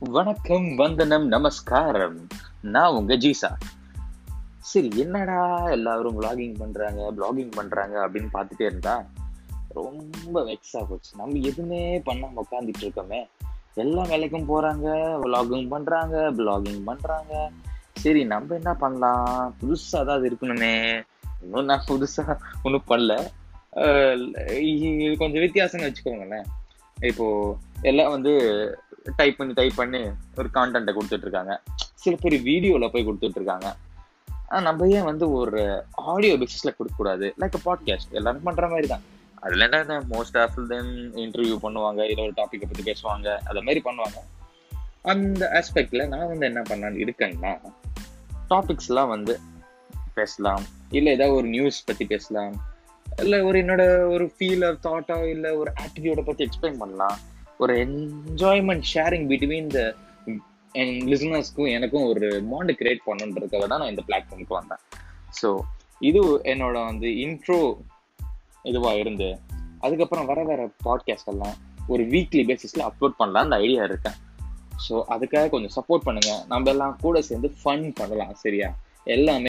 வணக்கம் வந்தனம் நமஸ்காரம். நான் உங்க ஜீசா. சரி என்னடா எல்லாரும் பிளாகிங் பண்றாங்க பிளாகிங் பண்றாங்க அப்படின்னு பார்த்துட்டே இருந்தா ரொம்ப வெக்ஸா போச்சு. நம்ம எதுவுமே பண்ணாம உட்காந்துட்டு இருக்கோமே. எல்லா வேலைக்கும் போறாங்க பிளாகிங் பண்றாங்க பிளாகிங் பண்றாங்க. சரி நம்ம என்ன பண்ணலாம்? புதுசா ஏதாவது இருக்கணுமே. இன்னும் நான் புதுசா ஒன்றும் பண்ணல. கொஞ்சம் வித்தியாசம்னு வச்சுக்கோங்களேன். இப்போ எல்லாம் வந்து டைப் பண்ணி டைப் பண்ணி ஒரு கான்டென்ட்டை கொடுத்துட்டு இருக்காங்க சில பேர் வீடியோவில் போய் கொடுத்துட்டு இருக்காங்க நம்ம ஏன் வந்து ஒரு ஆடியோ பேசிஸில் கொடுக்கக்கூடாது லைக் பாட்காஸ்ட் எல்லாரும் பண்ணுற மாதிரி தான். அதில் என்ன மோஸ்ட் ஆஃப் தென் இன்டர்வியூ பண்ணுவாங்க இல்லை ஒரு டாப்பிக்கை பற்றி பேசுவாங்க அதை மாதிரி பண்ணுவாங்க. அந்த ஆஸ்பெக்டில் நான் வந்து என்ன பண்ணான்னு இருக்கேன்னா டாபிக்ஸ்லாம் வந்து பேசலாம். இல்லை ஏதாவது ஒரு நியூஸ் பற்றி பேசலாம். இல்லை ஒரு என்னோட ஒரு ஃபீலர் தாட்டோ இல்லை ஒரு ஆட்டிடியூட பற்றி எக்ஸ்பிளைன் பண்ணலாம். ஒரு என்ஜாய்மெண்ட் ஷேரிங் பிட்வீன் த என் லிசனர்ஸ்க்கும் எனக்கும் ஒரு மாண்டு கிரியேட் பண்ணுன்றதுக்காக தான் நான் இந்த பிளாட்ஃபார்முக்கு வந்தேன். ஸோ இது என்னோட வந்து இன்ட்ரோ இதுவாக இருந்து அதுக்கப்புறம் வர வர பாட்காஸ்ட் எல்லாம் ஒரு வீக்லி பேசிஸில் அப்லோட் பண்ணலாம் அந்த ஐடியா இருக்கேன். ஸோ அதுக்காக கொஞ்சம் சப்போர்ட் பண்ணுங்க. நம்ம எல்லாம் கூட சேர்ந்து ஃபன் பண்ணலாம் சரியா? எல்லாமே